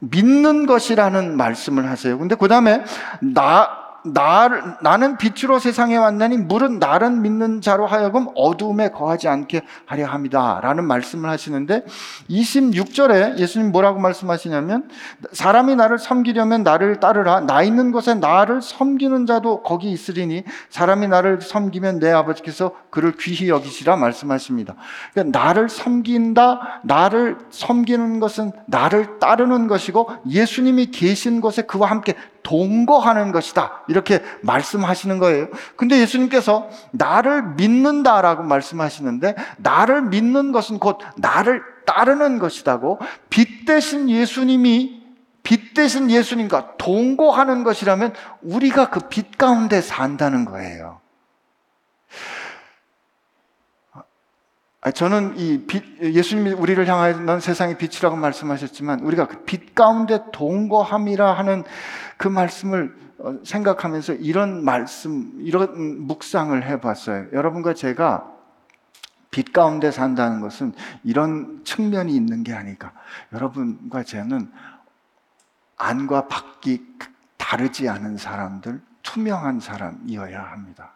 Speaker 1: 믿는 것이라는 말씀을 하세요. 근데 그 다음에 나, 나, 나는 빛으로 세상에 왔나니 물은 나를 믿는 자로 하여금 어두움에 거하지 않게 하려 합니다. 라는 말씀을 하시는데 26절에 예수님 뭐라고 말씀하시냐면 사람이 나를 섬기려면 나를 따르라. 나 있는 곳에 나를 섬기는 자도 거기 있으리니 사람이 나를 섬기면 내 아버지께서 그를 귀히 여기시라 말씀하십니다. 그러니까 나를 섬긴다, 나를 섬기는 것은 나를 따르는 것이고 예수님이 계신 곳에 그와 함께 동거하는 것이다. 이렇게 말씀하시는 거예요. 근데 예수님께서 나를 믿는다라고 말씀하시는데 나를 믿는 것은 곧 나를 따르는 것이다고 빛 대신 예수님이 빛 대신 예수님과 동거하는 것이라면 우리가 그 빛 가운데 산다는 거예요. 저는 이 빛, 예수님이 우리를 향하여 넌 세상의 빛이라고 말씀하셨지만 우리가 그 빛 가운데 동거함이라 하는 그 말씀을 어, 생각하면서 이런 말씀, 이런 묵상을 해봤어요. 여러분과 제가 빛 가운데 산다는 것은 이런 측면이 있는 게 아닐까. 여러분과 저는 안과 밖이 다르지 않은 사람들, 투명한 사람이어야 합니다.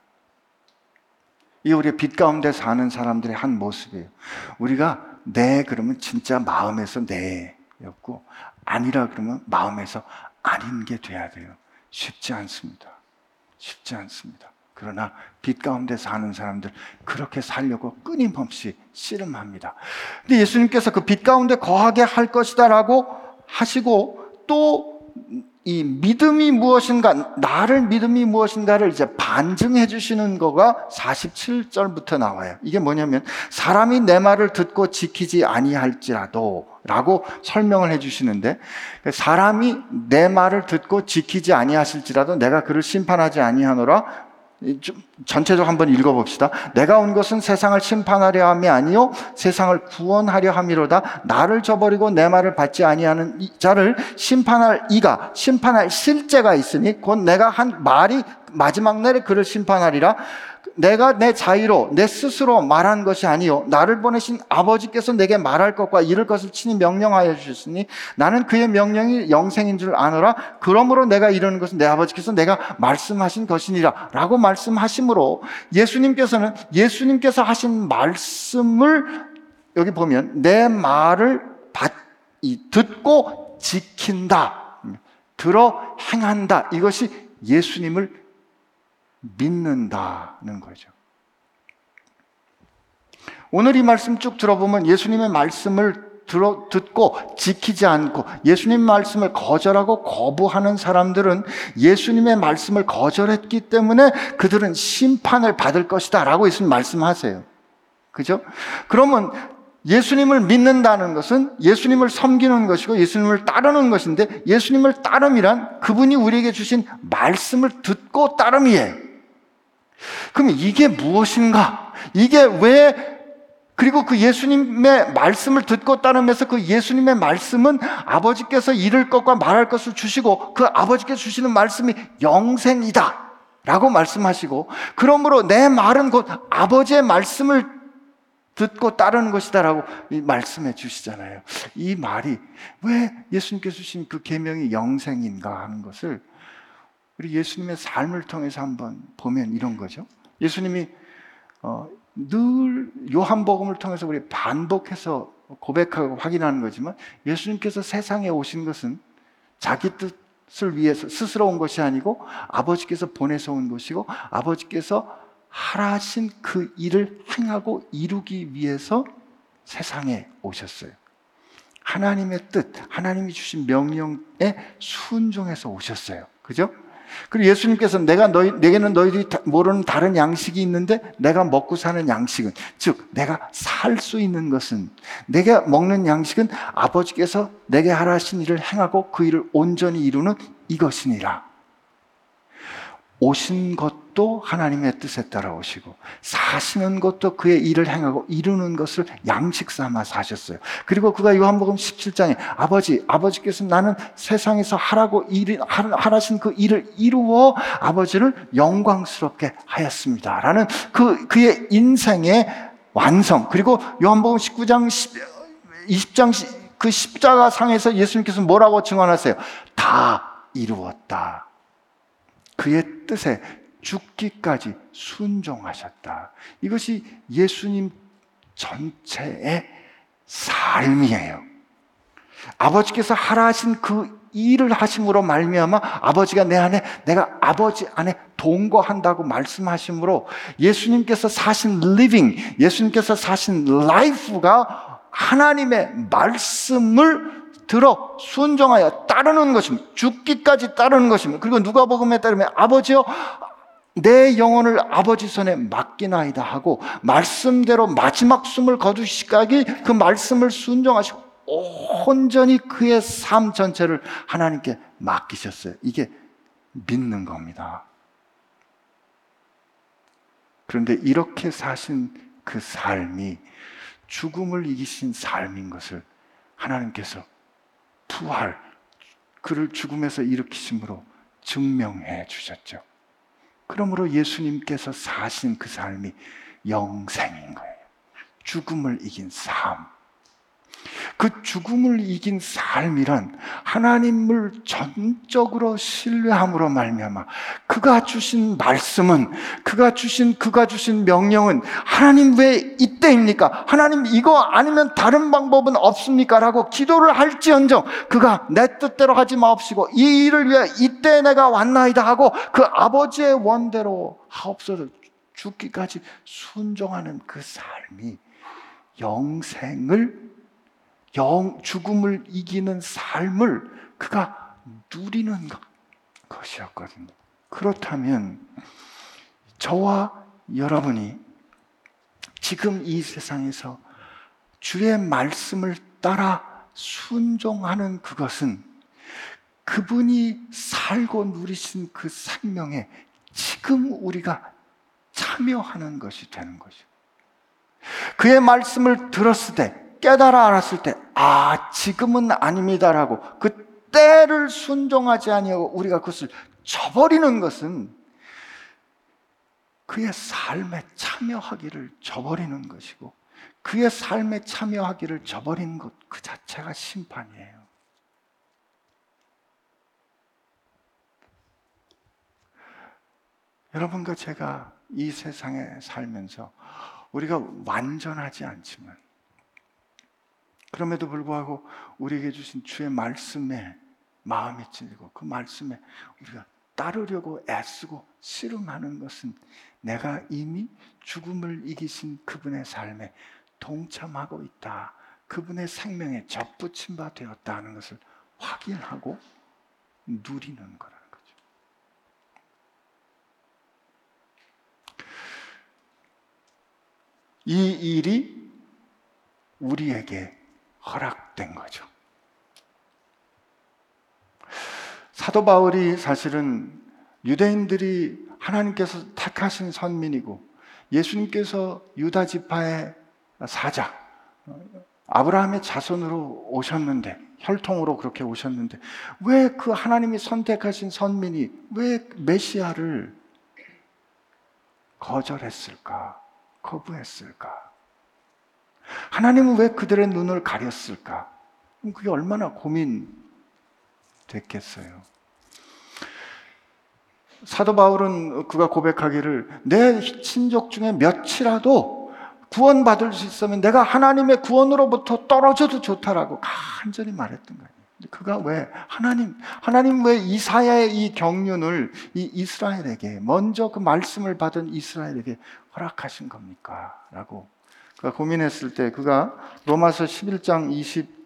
Speaker 1: 이게 우리가 빛 가운데 사는 사람들의 한 모습이에요. 우리가 네 그러면 진짜 마음에서 네였고 아니라 그러면 마음에서 아닌 게 돼야 돼요. 쉽지 않습니다. 쉽지 않습니다. 그러나 빛 가운데 사는 사람들 그렇게 살려고 끊임없이 씨름합니다. 근데 예수님께서 그 빛 가운데 거하게 할 것이다라고 하시고 또 이 믿음이 무엇인가, 나를 믿음이 무엇인가를 이제 반증해 주시는 거가 47절부터 나와요. 이게 뭐냐면, 사람이 내 말을 듣고 지키지 아니할지라도, 라고 설명을 해 주시는데, 사람이 내 말을 듣고 지키지 아니하실지라도 내가 그를 심판하지 아니하노라, 전체적으로 한번 읽어봅시다. 내가 온 것은 세상을 심판하려 함이 아니요 세상을 구원하려 함이로다. 나를 저버리고 내 말을 받지 아니하는 자를 심판할 이가 심판할 실제가 있으니 곧 내가 한 말이 마지막 날에 그를 심판하리라. 내가 내 자유로 내 스스로 말한 것이 아니요. 나를 보내신 아버지께서 내게 말할 것과 이를 것을 친히 명령하여 주셨으니 나는 그의 명령이 영생인 줄 아노라. 그러므로 내가 이러는 것은 내 아버지께서 내가 말씀하신 것이니라라고 말씀하심으로 예수님께서는 예수님께서 하신 말씀을 여기 보면 내 말을 받, 듣고 지킨다. 들어 행한다. 이것이 예수님을 믿는다는 거죠. 오늘 이 말씀 쭉 들어보면 예수님의 말씀을 들어, 듣고 지키지 않고 예수님 말씀을 거절하고 거부하는 사람들은 예수님의 말씀을 거절했기 때문에 그들은 심판을 받을 것이다 라고 예수님 말씀하세요. 그죠? 그러면 예수님을 믿는다는 것은 예수님을 섬기는 것이고 예수님을 따르는 것인데 예수님을 따름이란 그분이 우리에게 주신 말씀을 듣고 따름이에요. 그럼 이게 무엇인가? 이게 왜 그리고 그 예수님의 말씀을 듣고 따르면서 그 예수님의 말씀은 아버지께서 이룰 것과 말할 것을 주시고 그 아버지께서 주시는 말씀이 영생이다. 라고 말씀하시고 그러므로 내 말은 곧 아버지의 말씀을 듣고 따르는 것이다 라고 말씀해 주시잖아요. 이 말이 왜 예수님께서 주신 그 계명이 영생인가 하는 것을 우리 예수님의 삶을 통해서 한번 보면 이런 거죠. 예수님이 어, 늘 요한복음을 통해서 우리 반복해서 고백하고 확인하는 거지만 예수님께서 세상에 오신 것은 자기 뜻을 위해서 스스로 온 것이 아니고 아버지께서 보내서 온 것이고 아버지께서 하라신 그 일을 행하고 이루기 위해서 세상에 오셨어요. 하나님의 뜻, 하나님이 주신 명령에 순종해서 오셨어요. 그죠? 그리고 예수님께서 내가 너희, 내게는 너희들이 모르는 다른 양식이 있는데 내가 먹고 사는 양식은, 즉, 내가 살 수 있는 것은, 내가 먹는 양식은 아버지께서 내게 하라신 일을 행하고 그 일을 온전히 이루는 이것이니라. 오신 것도 하나님의 뜻에 따라 오시고 사시는 것도 그의 일을 행하고 이루는 것을 양식 삼아 사셨어요. 그리고 그가 요한복음 17장에 아버지 아버지께서 나는 세상에서 하라고 일 하라신 그 일을 이루어 아버지를 영광스럽게 하였습니다라는 그 그의 인생의 완성 그리고 요한복음 19장 20장 그 십자가 상에서 예수님께서 뭐라고 증언하세요? 다 이루었다. 그의 뜻에 죽기까지 순종하셨다. 이것이 예수님 전체의 삶이에요. 아버지께서 하라 하신 그 일을 하심으로 말미암아 아버지가 내 안에 내가 아버지 안에 동거한다고 말씀하심으로 예수님께서 사신 living, 예수님께서 사신 life가 하나님의 말씀을 들어 순종하여 따르는 것입니다. 죽기까지 따르는 것입니다. 그리고 누가복음에 따르면 아버지여 내 영혼을 아버지 손에 맡기나이다 하고 말씀대로 마지막 숨을 거두시까지 그 말씀을 순종하시고 온전히 그의 삶 전체를 하나님께 맡기셨어요. 이게 믿는 겁니다. 그런데 이렇게 사신 그 삶이 죽음을 이기신 삶인 것을 하나님께서 부활, 그를 죽음에서 일으키심으로 증명해 주셨죠. 그러므로 예수님께서 사신 그 삶이 영생인 거예요. 죽음을 이긴 삶. 그 죽음을 이긴 삶이란 하나님을 전적으로 신뢰함으로 말미암아 그가 주신 말씀은 그가 주신 그가 주신 명령은 하나님 왜 이때입니까? 하나님 이거 아니면 다른 방법은 없습니까?라고 기도를 할지언정 그가 내 뜻대로 하지 마옵시고 이 일을 위해 이때 내가 왔나이다 하고 그 아버지의 원대로 하옵소서 죽기까지 순종하는 그 삶이 영생을 영, 죽음을 이기는 삶을 그가 누리는 것이었거든요. 그렇다면 저와 여러분이 지금 이 세상에서 주의 말씀을 따라 순종하는 그것은 그분이 살고 누리신 그 생명에 지금 우리가 참여하는 것이 되는 것이죠. 그의 말씀을 들었을 때 깨달아 알았을 때, 아, 지금은 아닙니다라고 그 때를 순종하지 아니하고 우리가 그것을 저버리는 것은 그의 삶에 참여하기를 저버리는 것이고 그의 삶에 참여하기를 저버리는 것그 자체가 심판이에요. 여러분과 제가 이 세상에 살면서 우리가 완전하지 않지만 그럼에도 불구하고 우리에게 주신 주의 말씀에 마음이 찔리고 그 말씀에 우리가 따르려고 애쓰고 씨름하는 것은 내가 이미 죽음을 이기신 그분의 삶에 동참하고 있다. 그분의 생명에 접붙임 바 되었다 하는 것을 확인하고 누리는 거라는 거죠. 이 일이 우리에게 허락된 거죠. 사도 바울이 사실은 유대인들이 하나님께서 택하신 선민이고 예수님께서 유다 지파의 사자 아브라함의 자손으로 오셨는데 혈통으로 그렇게 오셨는데 왜 그 하나님이 선택하신 선민이 왜 메시아를 거절했을까? 거부했을까? 하나님은 왜 그들의 눈을 가렸을까? 그게 얼마나 고민됐겠어요. 사도 바울은 그가 고백하기를 내 친족 중에 몇이라도 구원받을 수 있으면 내가 하나님의 구원으로부터 떨어져도 좋다라고 간절히 말했던 거예요. 그가 왜 하나님 하나님 왜 이사야의 이 경륜을 이 이스라엘에게 먼저 그 말씀을 받은 이스라엘에게 허락하신 겁니까? 라고 그가 고민했을 때 그가 로마서 11장 20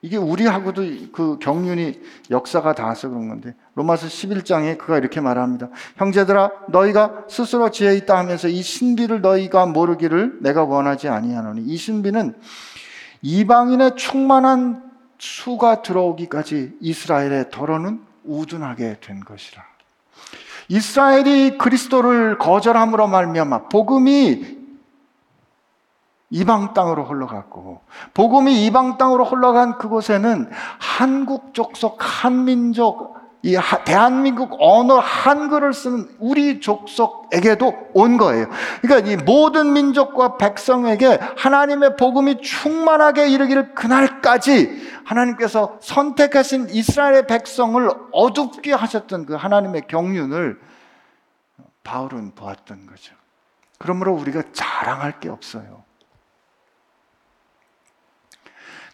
Speaker 1: 이게 우리하고도 그 경륜이 역사가 닿아서 그런 건데 로마서 11장에 그가 이렇게 말합니다. 형제들아 너희가 스스로 지혜 있다 하면서 이 신비를 너희가 모르기를 내가 원하지 아니하노니 이 신비는 이방인의 충만한 수가 들어오기까지 이스라엘의 더러는 우둔하게 된 것이라. 이스라엘이 그리스도를 거절함으로 말미암아 복음이 이방 땅으로 흘러갔고 복음이 이방 땅으로 흘러간 그곳에는 한국 족속 한민족 이 대한민국 언어 한글을 쓰는 우리 족속에게도 온 거예요. 그러니까 이 모든 민족과 백성에게 하나님의 복음이 충만하게 이르기를 그날까지 하나님께서 선택하신 이스라엘의 백성을 어둡게 하셨던 그 하나님의 경륜을 바울은 보았던 거죠. 그러므로 우리가 자랑할 게 없어요.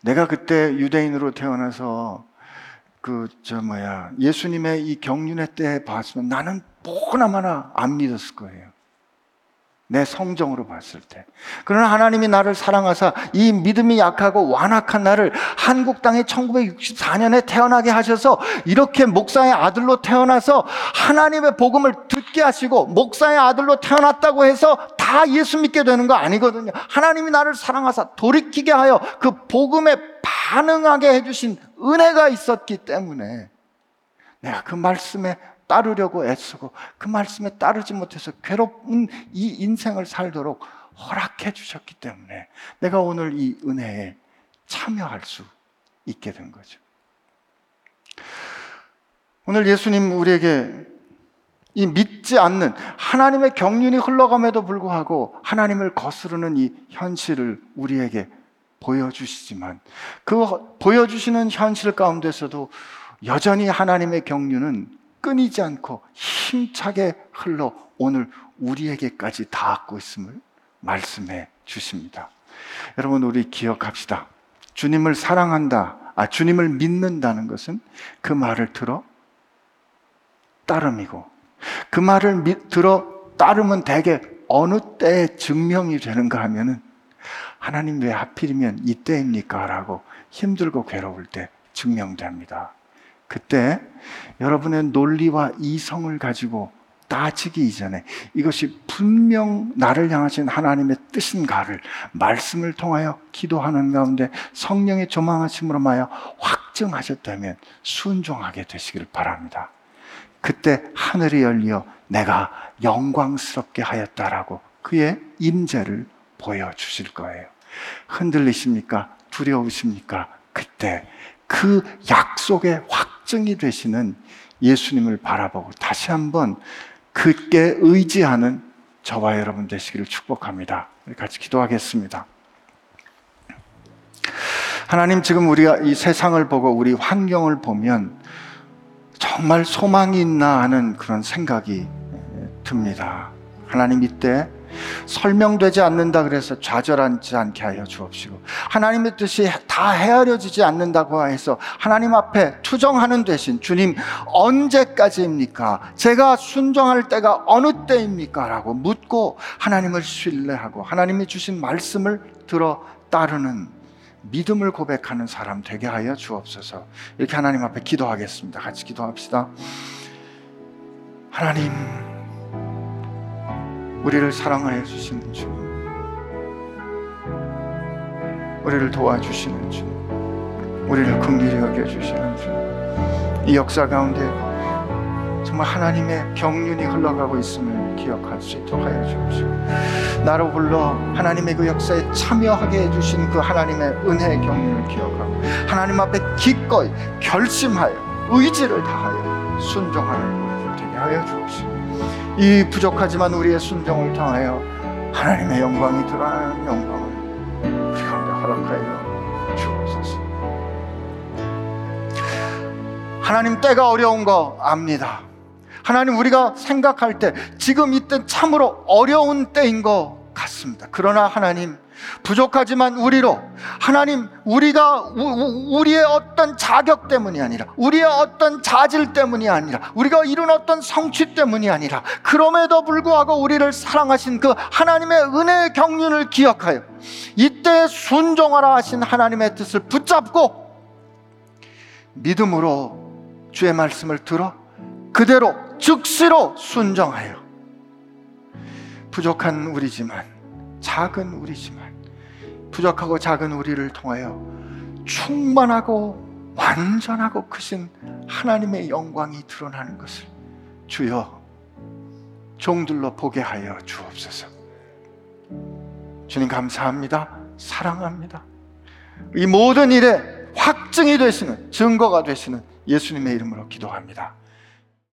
Speaker 1: 내가 그때 유대인으로 태어나서 그 저 뭐야 예수님의 이 경륜의 때에 봤으면 나는 보나마나 안 믿었을 거예요. 내 성정으로 봤을 때. 그러나 하나님이 나를 사랑하사 이 믿음이 약하고 완악한 나를 한국 땅에 1964년에 태어나게 하셔서 이렇게 목사의 아들로 태어나서 하나님의 복음을 듣게 하시고 목사의 아들로 태어났다고 해서 다 예수 믿게 되는 거 아니거든요. 하나님이 나를 사랑하사 돌이키게 하여 그 복음에 반응하게 해주신 은혜가 있었기 때문에 내가 그 말씀에 따르려고 애쓰고 그 말씀에 따르지 못해서 괴롭은 이 인생을 살도록 허락해 주셨기 때문에 내가 오늘 이 은혜에 참여할 수 있게 된 거죠. 오늘 예수님 우리에게 이 믿지 않는 하나님의 경륜이 흘러감에도 불구하고 하나님을 거스르는 이 현실을 우리에게 보여주시지만 그 보여주시는 현실 가운데서도 여전히 하나님의 경륜은 끊이지 않고 힘차게 흘러 오늘 우리에게까지 닿고 있음을 말씀해 주십니다. 여러분, 우리 기억합시다. 주님을 사랑한다, 아, 주님을 믿는다는 것은 그 말을 들어 따름이고, 그 말을 미, 들어 따르면 대개 어느 때에 증명이 되는가 하면은 하나님 왜 하필이면 이때입니까? 라고 힘들고 괴로울 때 증명됩니다. 그때 여러분의 논리와 이성을 가지고 따지기 이전에 이것이 분명 나를 향하신 하나님의 뜻인가를 말씀을 통하여 기도하는 가운데 성령의 조망하심으로 마여 확증하셨다면 순종하게 되시기를 바랍니다. 그때 하늘이 열려 내가 영광스럽게 하였다라고 그의 임재를 보여주실 거예요. 흔들리십니까? 두려우십니까? 그때 그 약속의 확증이 되시는 예수님을 바라보고 다시 한번 그께 의지하는 저와 여러분 되시기를 축복합니다. 같이 기도하겠습니다. 하나님 지금 우리가 이 세상을 보고 우리 환경을 보면 정말 소망이 있나 하는 그런 생각이 듭니다. 하나님 이때 설명되지 않는다 그래서 좌절하지 않게 하여 주옵시고 하나님의 뜻이 다 헤아려지지 않는다고 해서 하나님 앞에 투정하는 대신 주님 언제까지입니까? 제가 순종할 때가 어느 때입니까? 라고 묻고 하나님을 신뢰하고 하나님이 주신 말씀을 들어 따르는 믿음을 고백하는 사람 되게 하여 주옵소서. 이렇게 하나님 앞에 기도하겠습니다. 같이 기도합시다. 하나님 우리를 사랑하여 주시는 주, 우리를 도와주시는 주, 우리를 긍휼히 여겨 주시는 주. 이 역사 가운데 정말 하나님의 경륜이 흘러가고 있음을 기억할 수 있도록 하여 주옵시고 나로 불러 하나님의 그 역사에 참여하게 해주신 그 하나님의 은혜의 경륜을 기억하고 하나님 앞에 기꺼이 결심하여 의지를 다하여 순종하는 우리들 되게 하여 주옵시고 이 부족하지만 우리의 순종을 통하여 하나님의 영광이 드러나는 영광을 우리 가운데 허락하여 주옵소서. 하나님 때가 어려운 거 압니다. 하나님 우리가 생각할 때 지금 이때 참으로 어려운 때인 것 같습니다. 그러나 하나님 부족하지만 우리로 하나님 우리가 우 리의 어떤 자격 때문이 아니라 우리의 어떤 자질 때문이 아니라 우리가 이룬 어떤 성취 때문이 아니라 그럼에도 불구하고 우리를 사랑하신 그 하나님의 은혜의 경륜을 기억하여 이때 순종하라 하신 하나님의 뜻을 붙잡고 믿음으로 주의 말씀을 들어 그대로 즉시로 순종하여 부족한 우리지만 작은 우리지만 부족하고 작은 우리를 통하여 충만하고 완전하고 크신 하나님의 영광이 드러나는 것을 주여 종들로 보게 하여 주옵소서. 주님 감사합니다. 사랑합니다. 이 모든 일에 확증이 되시는 증거가 되시는 예수님의 이름으로 기도합니다.